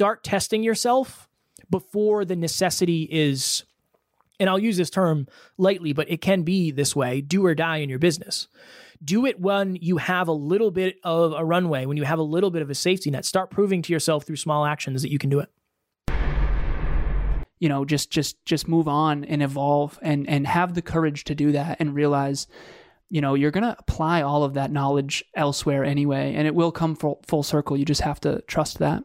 start testing yourself before the necessity is and I'll use this term lightly, but it can be this way do or die in your business. Do it when you have a little bit of a runway, when you have a little bit of a safety net. Start proving to yourself through small actions that you can do it. You know, just just just move on and evolve and and have the courage to do that and realize you know you're going to apply all of that knowledge elsewhere anyway and it will come full, full circle you just have to trust that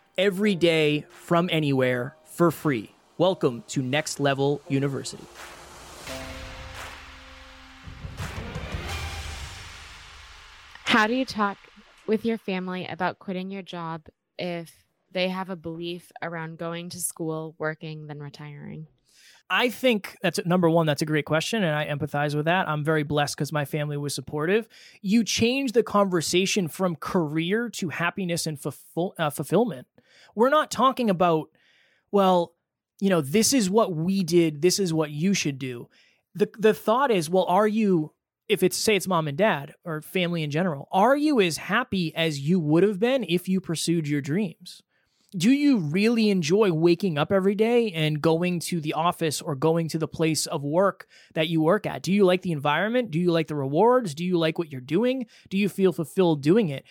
every day from anywhere for free. Welcome to Next Level University. How do you talk with your family about quitting your job if they have a belief around going to school, working, then retiring? I think that's number one. That's a great question, and I empathize with that. I'm very blessed because my family was supportive. You change the conversation from career to happiness and fulfill, uh, fulfillment. We're not talking about, well, you know, this is what we did. This is what you should do. the The thought is, well, are you? If it's say it's mom and dad or family in general, are you as happy as you would have been if you pursued your dreams? do you really enjoy waking up every day and going to the office or going to the place of work that you work at? Do you like the environment? Do you like the rewards? Do you like what you're doing? Do you feel fulfilled doing it?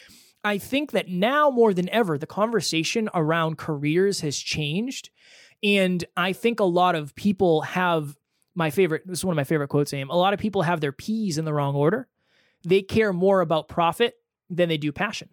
I think that now more than ever, the conversation around careers has changed. And I think a lot of people have my favorite, this is one of my favorite quotes, Aim. A lot of people have their P's in the wrong order. They care more about profit than they do passion.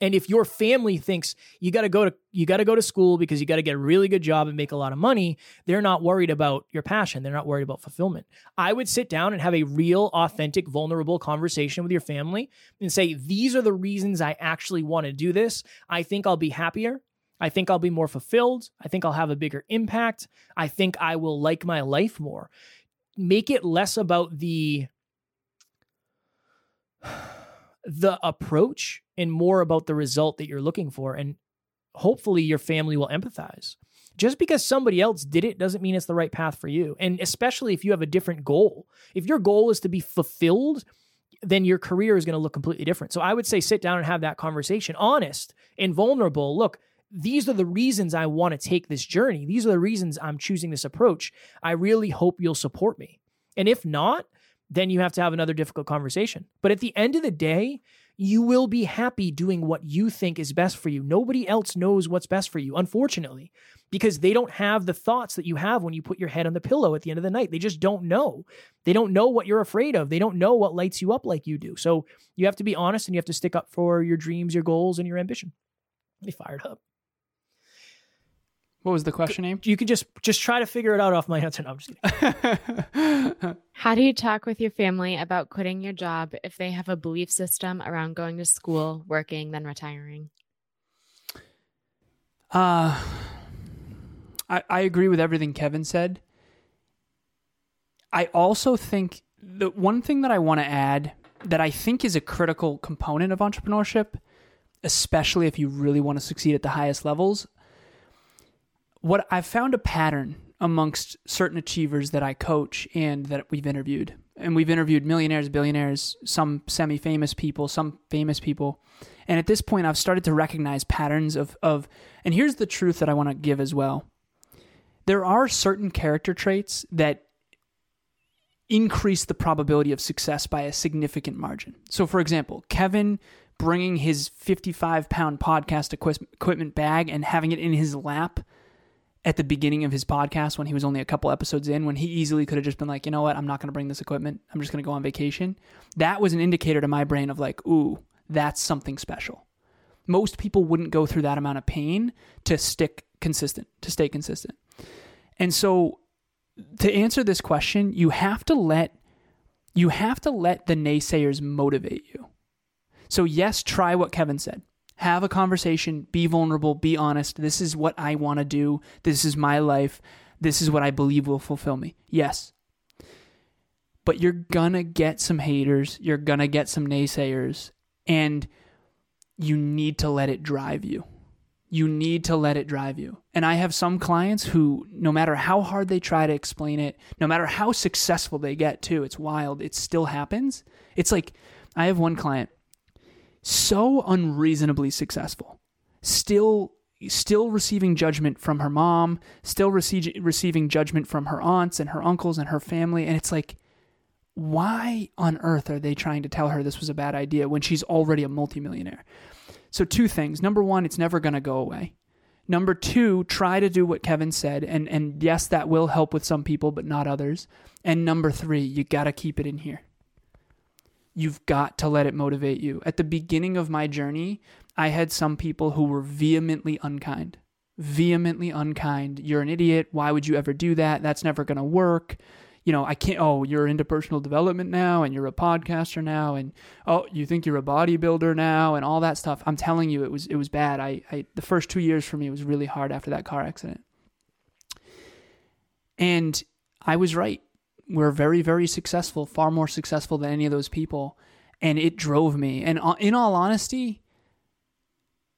And if your family thinks you got to go to you got to go to school because you got to get a really good job and make a lot of money, they're not worried about your passion. They're not worried about fulfillment. I would sit down and have a real, authentic, vulnerable conversation with your family and say, "These are the reasons I actually want to do this. I think I'll be happier. I think I'll be more fulfilled. I think I'll have a bigger impact. I think I will like my life more." Make it less about the the approach and more about the result that you're looking for. And hopefully your family will empathize. Just because somebody else did it doesn't mean it's the right path for you. And especially if you have a different goal. If your goal is to be fulfilled, then your career is going to look completely different. So I would say sit down and have that conversation, honest and vulnerable. Look, these are the reasons I want to take this journey. These are the reasons I'm choosing this approach. I really hope you'll support me. And if not, then you have to have another difficult conversation. But at the end of the day, you will be happy doing what you think is best for you. Nobody else knows what's best for you, unfortunately, because they don't have the thoughts that you have when you put your head on the pillow at the end of the night. They just don't know. They don't know what you're afraid of. They don't know what lights you up like you do. So you have to be honest and you have to stick up for your dreams, your goals, and your ambition. Be fired up. What was the question name You could just just try to figure it out off my answer. No, I'm just kidding. How do you talk with your family about quitting your job if they have a belief system around going to school, working, then retiring? Uh, I, I agree with everything Kevin said. I also think the one thing that I want to add that I think is a critical component of entrepreneurship, especially if you really want to succeed at the highest levels, what I've found a pattern amongst certain achievers that I coach and that we've interviewed. And we've interviewed millionaires, billionaires, some semi famous people, some famous people. And at this point, I've started to recognize patterns of, of, and here's the truth that I want to give as well. There are certain character traits that increase the probability of success by a significant margin. So, for example, Kevin bringing his 55 pound podcast equipment bag and having it in his lap at the beginning of his podcast when he was only a couple episodes in, when he easily could have just been like, you know what, I'm not going to bring this equipment. I'm just going to go on vacation. That was an indicator to my brain of like, ooh, that's something special. Most people wouldn't go through that amount of pain to stick consistent, to stay consistent. And so to answer this question, you have to let you have to let the naysayers motivate you. So yes, try what Kevin said. Have a conversation, be vulnerable, be honest. This is what I want to do. This is my life. This is what I believe will fulfill me. Yes. But you're going to get some haters. You're going to get some naysayers. And you need to let it drive you. You need to let it drive you. And I have some clients who, no matter how hard they try to explain it, no matter how successful they get, too, it's wild. It still happens. It's like I have one client so unreasonably successful, still still receiving judgment from her mom, still rece- receiving judgment from her aunts and her uncles and her family, and it's like why on earth are they trying to tell her this was a bad idea when she's already a multimillionaire? So two things. Number 1, it's never going to go away. Number 2, try to do what Kevin said and and yes, that will help with some people but not others. And number 3, you got to keep it in here. You've got to let it motivate you. At the beginning of my journey, I had some people who were vehemently unkind. Vehemently unkind. You're an idiot. Why would you ever do that? That's never going to work. You know, I can't. Oh, you're into personal development now, and you're a podcaster now, and oh, you think you're a bodybuilder now, and all that stuff. I'm telling you, it was it was bad. I, I the first two years for me was really hard after that car accident, and I was right were very, very successful, far more successful than any of those people. And it drove me. And uh, in all honesty,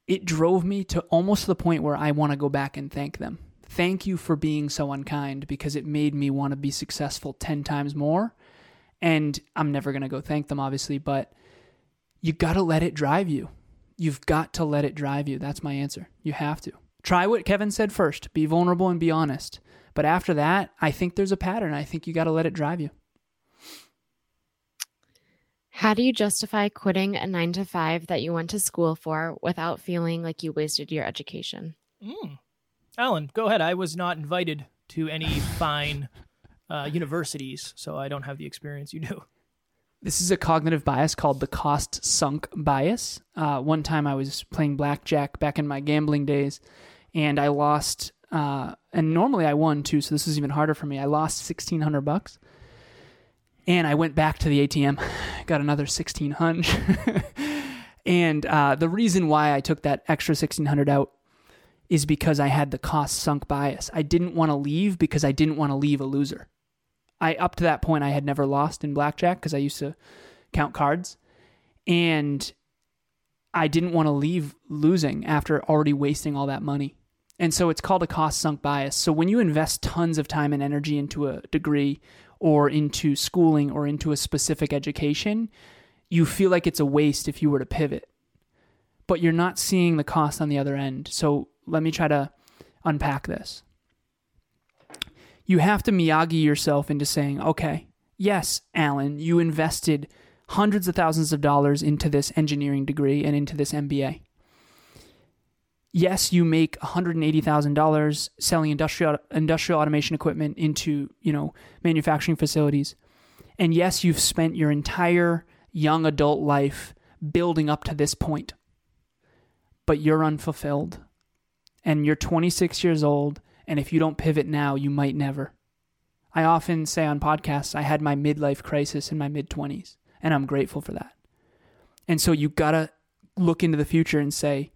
it drove me to almost the point where I want to go back and thank them. Thank you for being so unkind because it made me want to be successful 10 times more. And I'm never going to go thank them, obviously, but you got to let it drive you. You've got to let it drive you. That's my answer. You have to. Try what Kevin said first be vulnerable and be honest. But after that, I think there's a pattern. I think you got to let it drive you. How do you justify quitting a nine to five that you went to school for without feeling like you wasted your education? Mm. Alan, go ahead. I was not invited to any fine uh, universities, so I don't have the experience you do. This is a cognitive bias called the cost sunk bias. Uh, one time I was playing blackjack back in my gambling days, and I lost uh, and normally I won too, so this was even harder for me. I lost sixteen hundred bucks, and I went back to the ATM, got another sixteen hundred. and uh, the reason why I took that extra sixteen hundred out is because I had the cost sunk bias. I didn't want to leave because I didn't want to leave a loser. I up to that point I had never lost in blackjack because I used to count cards, and I didn't want to leave losing after already wasting all that money. And so it's called a cost sunk bias. So when you invest tons of time and energy into a degree or into schooling or into a specific education, you feel like it's a waste if you were to pivot. But you're not seeing the cost on the other end. So let me try to unpack this. You have to Miyagi yourself into saying, okay, yes, Alan, you invested hundreds of thousands of dollars into this engineering degree and into this MBA yes, you make $180,000 selling industrial industrial automation equipment into, you know, manufacturing facilities. And yes, you've spent your entire young adult life building up to this point. But you're unfulfilled. And you're 26 years old, and if you don't pivot now, you might never. I often say on podcasts, I had my midlife crisis in my mid 20s, and I'm grateful for that. And so you got to look into the future and say,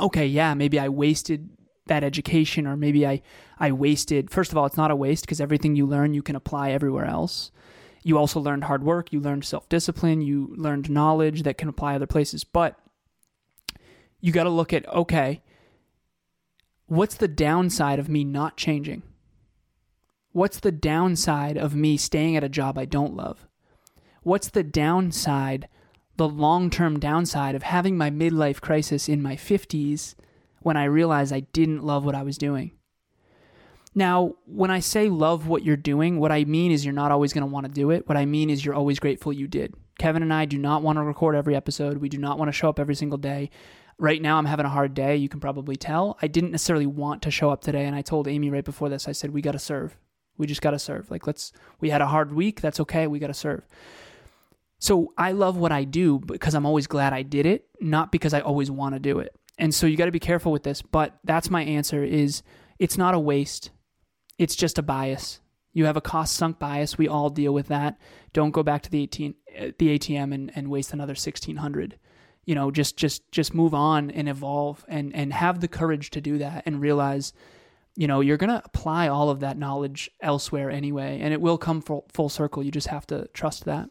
okay, yeah, maybe I wasted that education or maybe I, I wasted, first of all, it's not a waste because everything you learn you can apply everywhere else. You also learned hard work, you learned self discipline, you learned knowledge that can apply other places. But you got to look at, okay, what's the downside of me not changing? What's the downside of me staying at a job I don't love? What's the downside the long term downside of having my midlife crisis in my 50s when I realized I didn't love what I was doing. Now, when I say love what you're doing, what I mean is you're not always going to want to do it. What I mean is you're always grateful you did. Kevin and I do not want to record every episode. We do not want to show up every single day. Right now, I'm having a hard day. You can probably tell. I didn't necessarily want to show up today. And I told Amy right before this, I said, we got to serve. We just got to serve. Like, let's, we had a hard week. That's okay. We got to serve. So I love what I do because I'm always glad I did it, not because I always want to do it. And so you got to be careful with this, but that's my answer is it's not a waste. It's just a bias. You have a cost sunk bias. We all deal with that. Don't go back to the 18 uh, the ATM and, and waste another 1600. you know, just just just move on and evolve and and have the courage to do that and realize you know you're going to apply all of that knowledge elsewhere anyway and it will come full, full circle you just have to trust that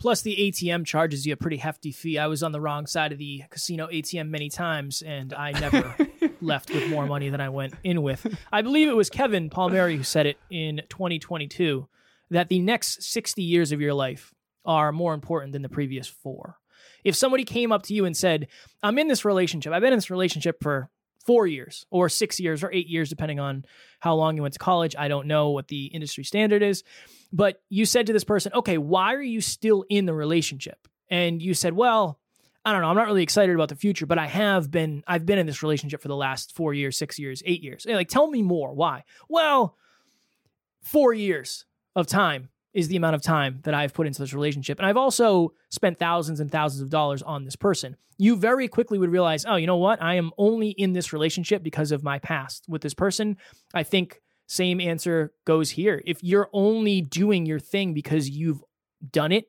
Plus, the ATM charges you a pretty hefty fee. I was on the wrong side of the casino ATM many times, and I never left with more money than I went in with. I believe it was Kevin Palmieri who said it in 2022 that the next 60 years of your life are more important than the previous four. If somebody came up to you and said, I'm in this relationship, I've been in this relationship for four years or six years or eight years, depending on how long you went to college. I don't know what the industry standard is. But you said to this person, okay, why are you still in the relationship? And you said, well, I don't know. I'm not really excited about the future, but I have been, I've been in this relationship for the last four years, six years, eight years. Like, tell me more. Why? Well, four years of time is the amount of time that I've put into this relationship. And I've also spent thousands and thousands of dollars on this person. You very quickly would realize, oh, you know what? I am only in this relationship because of my past with this person. I think same answer goes here. If you're only doing your thing because you've done it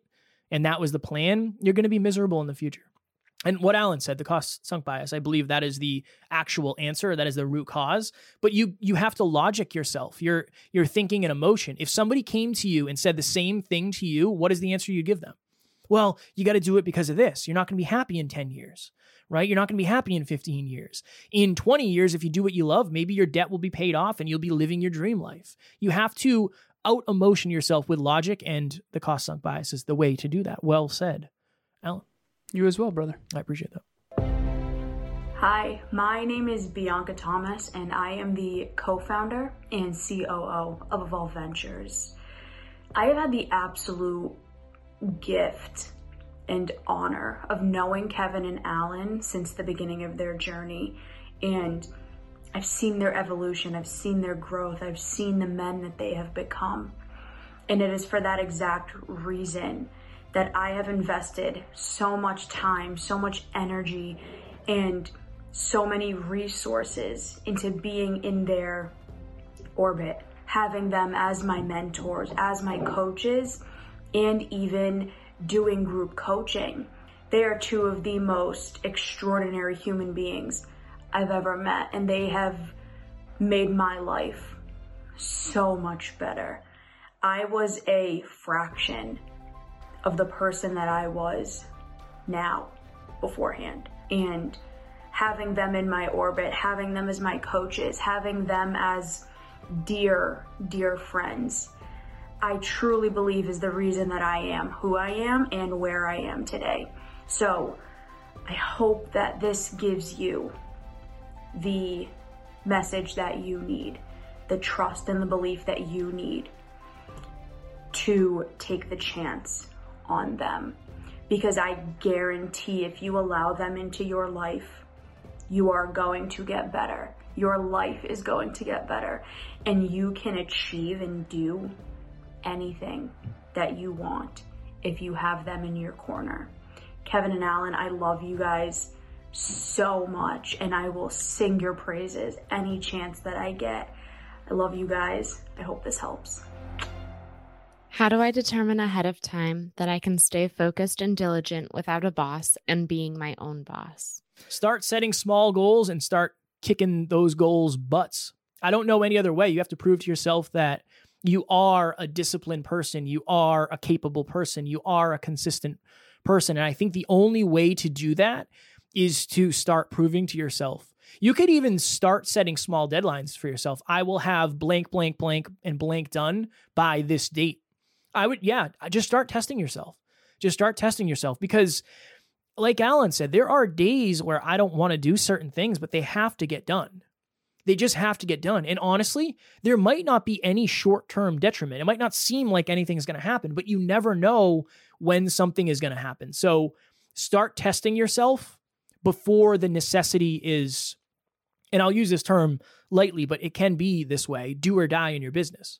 and that was the plan, you're going to be miserable in the future. And what Alan said, the cost sunk bias, I believe that is the actual answer. That is the root cause. But you you have to logic yourself. You're you're thinking and emotion. If somebody came to you and said the same thing to you, what is the answer you give them? Well, you got to do it because of this. You're not going to be happy in 10 years, right? You're not going to be happy in 15 years. In 20 years, if you do what you love, maybe your debt will be paid off and you'll be living your dream life. You have to out emotion yourself with logic, and the cost sunk bias is the way to do that. Well said, Alan. You as well, brother. I appreciate that. Hi, my name is Bianca Thomas, and I am the co founder and COO of Evolve Ventures. I have had the absolute gift and honor of knowing Kevin and Alan since the beginning of their journey. And I've seen their evolution, I've seen their growth, I've seen the men that they have become. And it is for that exact reason that I have invested so much time, so much energy, and so many resources into being in their orbit, having them as my mentors, as my coaches, and even doing group coaching. They are two of the most extraordinary human beings I've ever met, and they have made my life so much better. I was a fraction of the person that I was now beforehand. And having them in my orbit, having them as my coaches, having them as dear, dear friends, I truly believe is the reason that I am who I am and where I am today. So I hope that this gives you the message that you need, the trust and the belief that you need to take the chance on them. Because I guarantee if you allow them into your life, you are going to get better. Your life is going to get better. And you can achieve and do anything that you want if you have them in your corner. Kevin and Alan, I love you guys so much and I will sing your praises any chance that I get. I love you guys. I hope this helps. How do I determine ahead of time that I can stay focused and diligent without a boss and being my own boss? Start setting small goals and start kicking those goals butts. I don't know any other way. You have to prove to yourself that you are a disciplined person, you are a capable person, you are a consistent person. And I think the only way to do that is to start proving to yourself. You could even start setting small deadlines for yourself. I will have blank, blank, blank, and blank done by this date. I would, yeah, just start testing yourself. Just start testing yourself because, like Alan said, there are days where I don't want to do certain things, but they have to get done. They just have to get done. And honestly, there might not be any short term detriment. It might not seem like anything's going to happen, but you never know when something is going to happen. So start testing yourself before the necessity is, and I'll use this term lightly, but it can be this way do or die in your business.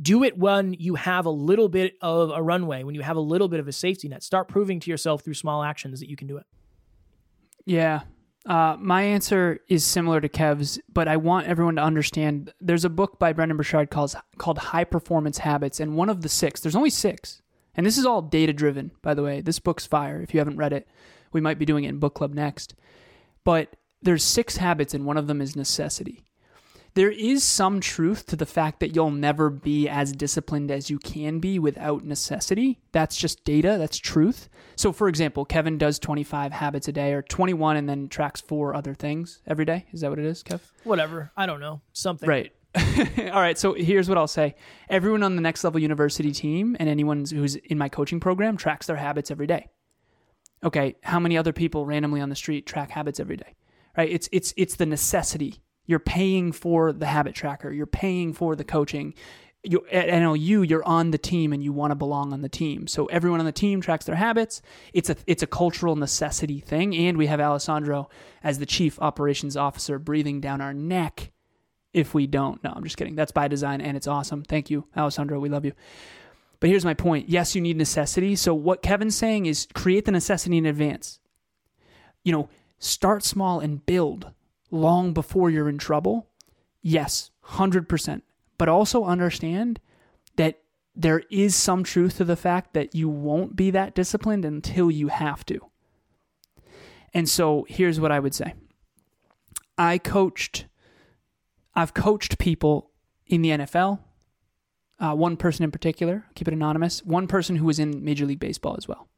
Do it when you have a little bit of a runway, when you have a little bit of a safety net. Start proving to yourself through small actions that you can do it. Yeah. Uh, my answer is similar to Kev's, but I want everyone to understand there's a book by Brendon Burchard called, called High Performance Habits, and one of the six, there's only six, and this is all data driven, by the way. This book's fire if you haven't read it. We might be doing it in book club next. But there's six habits, and one of them is necessity. There is some truth to the fact that you'll never be as disciplined as you can be without necessity. That's just data, that's truth. So, for example, Kevin does 25 habits a day or 21 and then tracks four other things every day. Is that what it is, Kev? Whatever. I don't know. Something. Right. All right. So here's what I'll say everyone on the Next Level University team and anyone who's in my coaching program tracks their habits every day. Okay. How many other people randomly on the street track habits every day? Right. It's, it's, it's the necessity. You're paying for the habit tracker, you're paying for the coaching. You, at NLU, you're on the team and you want to belong on the team. So everyone on the team tracks their habits. It's a it's a cultural necessity thing, and we have Alessandro as the chief operations officer breathing down our neck if we don't. No, I'm just kidding. That's by design and it's awesome. Thank you, Alessandro. We love you. But here's my point. Yes, you need necessity. So what Kevin's saying is create the necessity in advance. You know, start small and build long before you're in trouble. Yes, 100%. But also understand that there is some truth to the fact that you won't be that disciplined until you have to. And so here's what I would say I coached I've coached people in the NFL. Uh, one person in particular, keep it anonymous. One person who was in Major League Baseball as well.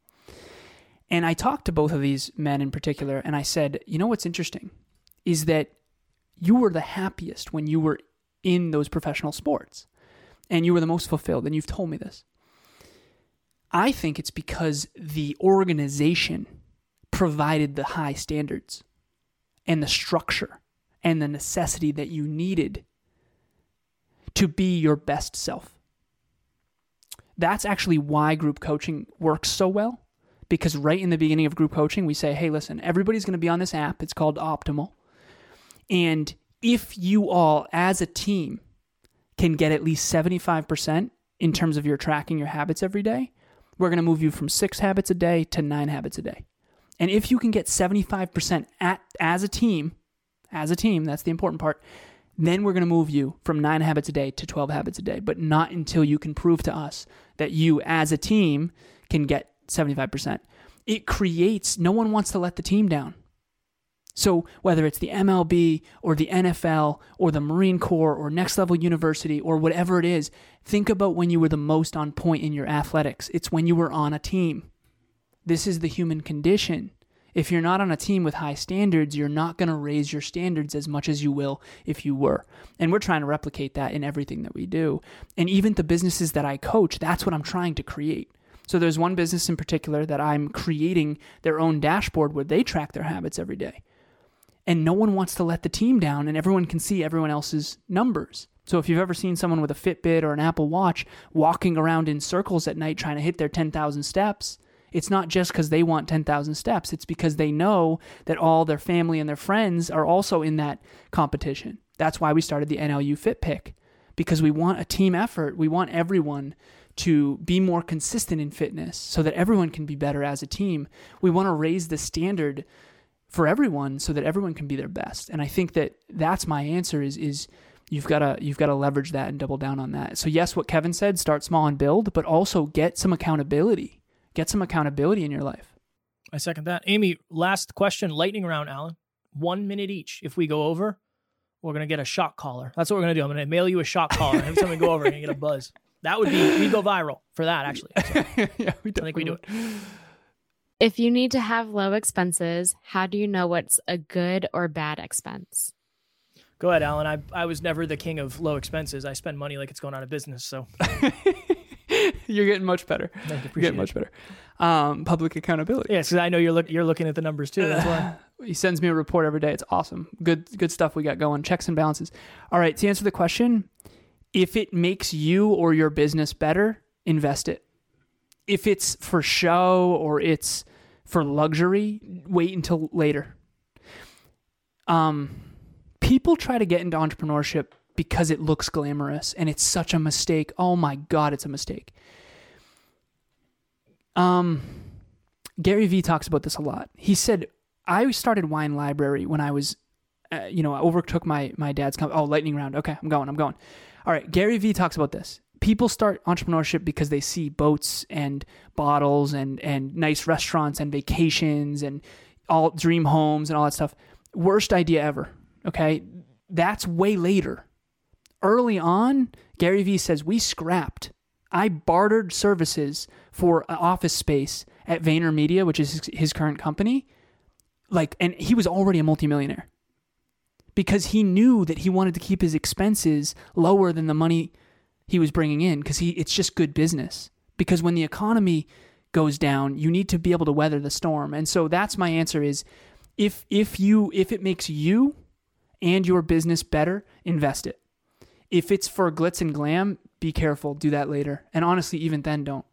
And I talked to both of these men in particular, and I said, you know what's interesting is that you were the happiest when you were in those professional sports, and you were the most fulfilled. And you've told me this. I think it's because the organization provided the high standards and the structure and the necessity that you needed to be your best self. That's actually why group coaching works so well. Because right in the beginning of group coaching, we say, hey, listen, everybody's going to be on this app. It's called Optimal. And if you all, as a team, can get at least 75% in terms of your tracking your habits every day, we're going to move you from six habits a day to nine habits a day. And if you can get 75% at, as a team, as a team, that's the important part. Then we're going to move you from nine habits a day to 12 habits a day, but not until you can prove to us that you, as a team, can get 75%. It creates, no one wants to let the team down. So, whether it's the MLB or the NFL or the Marine Corps or Next Level University or whatever it is, think about when you were the most on point in your athletics. It's when you were on a team. This is the human condition. If you're not on a team with high standards, you're not going to raise your standards as much as you will if you were. And we're trying to replicate that in everything that we do. And even the businesses that I coach, that's what I'm trying to create. So there's one business in particular that I'm creating their own dashboard where they track their habits every day. And no one wants to let the team down, and everyone can see everyone else's numbers. So if you've ever seen someone with a Fitbit or an Apple Watch walking around in circles at night trying to hit their 10,000 steps, it's not just because they want 10,000 steps, it's because they know that all their family and their friends are also in that competition. That's why we started the NLU Fit Pick because we want a team effort. We want everyone to be more consistent in fitness so that everyone can be better as a team. We want to raise the standard for everyone so that everyone can be their best. And I think that that's my answer is is you've got to you've got to leverage that and double down on that. So yes, what Kevin said, start small and build, but also get some accountability get some accountability in your life. I second that. Amy, last question, lightning round, Alan. One minute each. If we go over, we're gonna get a shock collar. That's what we're gonna do. I'm gonna mail you a shock collar. Every time we go over, you're gonna get a buzz. That would be we go viral for that actually. So yeah, we I think we do it. If you need to have low expenses, how do you know what's a good or bad expense? Go ahead, Alan. I I was never the king of low expenses. I spend money like it's going out of business. So you're getting much better. Thank you. You're getting much better. Um, public accountability. Yes, because I know you're look, you're looking at the numbers too. That's why. he sends me a report every day. It's awesome. Good good stuff we got going. Checks and balances. All right, to answer the question, if it makes you or your business better, invest it. If it's for show or it's for luxury, wait until later. Um, people try to get into entrepreneurship because it looks glamorous and it's such a mistake. Oh my god, it's a mistake. Um Gary Vee talks about this a lot. He said I started Wine Library when I was uh, you know, I overtook my my dad's company. Oh, lightning round. Okay, I'm going. I'm going. All right, Gary Vee talks about this. People start entrepreneurship because they see boats and bottles and and nice restaurants and vacations and all dream homes and all that stuff. Worst idea ever. Okay? That's way later. Early on, Gary Vee says we scrapped. I bartered services for office space at VaynerMedia, which is his current company. Like and he was already a multimillionaire. Because he knew that he wanted to keep his expenses lower than the money he was bringing in because he it's just good business. Because when the economy goes down, you need to be able to weather the storm. And so that's my answer is if if you if it makes you and your business better, invest it. If it's for glitz and glam, be careful, do that later. And honestly, even then don't.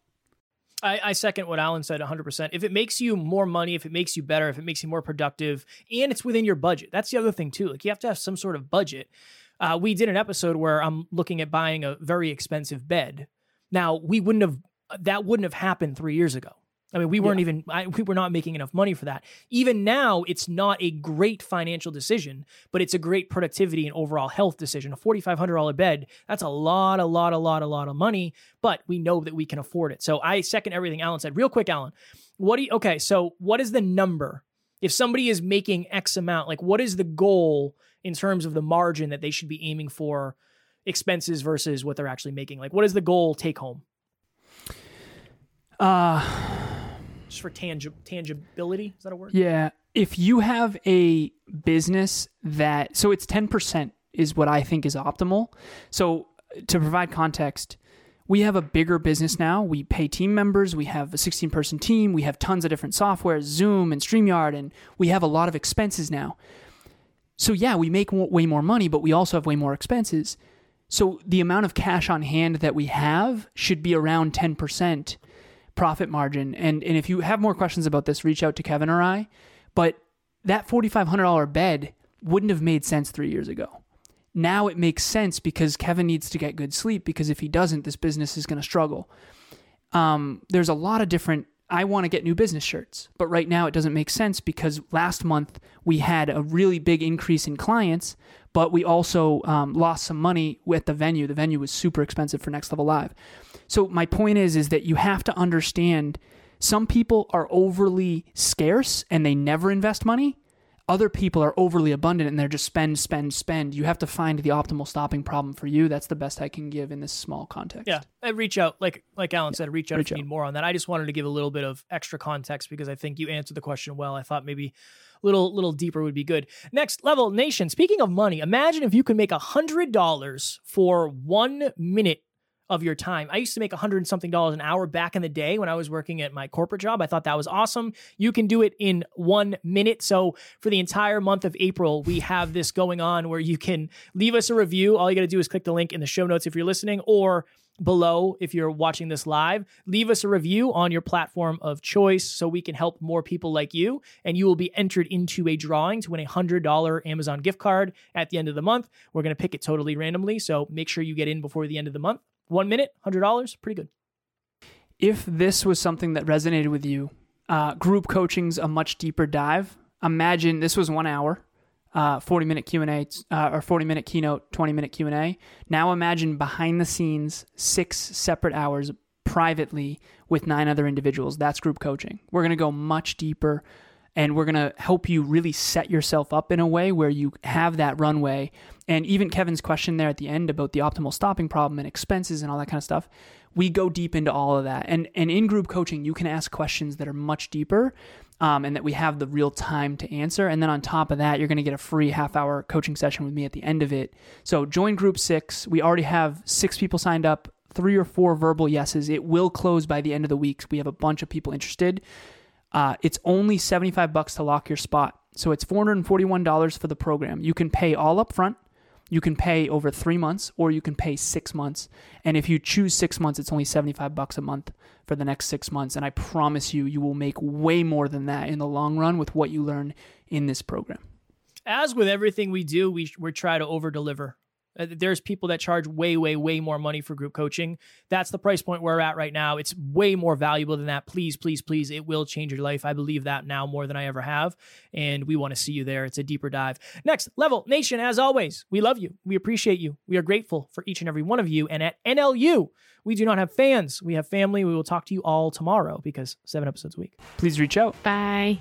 I, I, second what Alan said 100%. If it makes you more money, if it makes you better, if it makes you more productive, and it's within your budget, that's the other thing too. Like you have to have some sort of budget. Uh, we did an episode where I'm looking at buying a very expensive bed. Now we wouldn't have that wouldn't have happened three years ago. I mean, we weren't yeah. even I, we were not making enough money for that. Even now, it's not a great financial decision, but it's a great productivity and overall health decision. A forty five hundred dollar bed that's a lot, a lot, a lot, a lot of money, but we know that we can afford it. So I second everything Alan said. Real quick, Alan, what do you? Okay, so what is the number? If somebody is making X amount, like what is the goal in terms of the margin that they should be aiming for expenses versus what they're actually making? Like, what is the goal take home? Uh, just for tangi- tangibility. Is that a word? Yeah. If you have a business that, so it's 10% is what I think is optimal. So to provide context, we have a bigger business now. We pay team members. We have a 16 person team. We have tons of different software, Zoom and StreamYard, and we have a lot of expenses now. So yeah, we make way more money, but we also have way more expenses. So the amount of cash on hand that we have should be around 10% profit margin. And and if you have more questions about this, reach out to Kevin or I. But that $4500 bed wouldn't have made sense 3 years ago. Now it makes sense because Kevin needs to get good sleep because if he doesn't, this business is going to struggle. Um, there's a lot of different I want to get new business shirts. But right now it doesn't make sense because last month we had a really big increase in clients, but we also um, lost some money at the venue. The venue was super expensive for Next Level Live. So my point is, is that you have to understand some people are overly scarce and they never invest money other people are overly abundant and they're just spend, spend, spend. You have to find the optimal stopping problem for you. That's the best I can give in this small context. Yeah, I reach out like like Alan yeah. said, reach out reach if you out. need more on that. I just wanted to give a little bit of extra context because I think you answered the question well. I thought maybe a little little deeper would be good. Next level nation. Speaking of money, imagine if you could make a hundred dollars for one minute of your time. I used to make a hundred and something dollars an hour back in the day when I was working at my corporate job. I thought that was awesome. You can do it in one minute. So for the entire month of April, we have this going on where you can leave us a review. All you got to do is click the link in the show notes if you're listening or below if you're watching this live. Leave us a review on your platform of choice so we can help more people like you. And you will be entered into a drawing to win a $100 Amazon gift card at the end of the month. We're going to pick it totally randomly. So make sure you get in before the end of the month. One minute, hundred dollars, pretty good. If this was something that resonated with you, uh, group coaching's a much deeper dive. Imagine this was one hour, uh, forty minute Q and A uh, or forty minute keynote, twenty minute Q and A. Now imagine behind the scenes, six separate hours privately with nine other individuals. That's group coaching. We're gonna go much deeper and we're going to help you really set yourself up in a way where you have that runway. And even Kevin's question there at the end about the optimal stopping problem and expenses and all that kind of stuff, we go deep into all of that. And and in group coaching, you can ask questions that are much deeper. Um, and that we have the real time to answer. And then on top of that, you're going to get a free half hour coaching session with me at the end of it. So join group six. We already have six people signed up, three or four verbal yeses. It will close by the end of the week. We have a bunch of people interested. Uh, it's only 75 bucks to lock your spot. So it's $441 for the program. You can pay all up front. You can pay over three months or you can pay six months. And if you choose six months, it's only 75 bucks a month for the next six months. And I promise you, you will make way more than that in the long run with what you learn in this program. As with everything we do, we, we try to over deliver Uh, There's people that charge way, way, way more money for group coaching. That's the price point we're at right now. It's way more valuable than that. Please, please, please, it will change your life. I believe that now more than I ever have. And we want to see you there. It's a deeper dive. Next level nation, as always, we love you. We appreciate you. We are grateful for each and every one of you. And at NLU, we do not have fans. We have family. We will talk to you all tomorrow because seven episodes a week. Please reach out. Bye.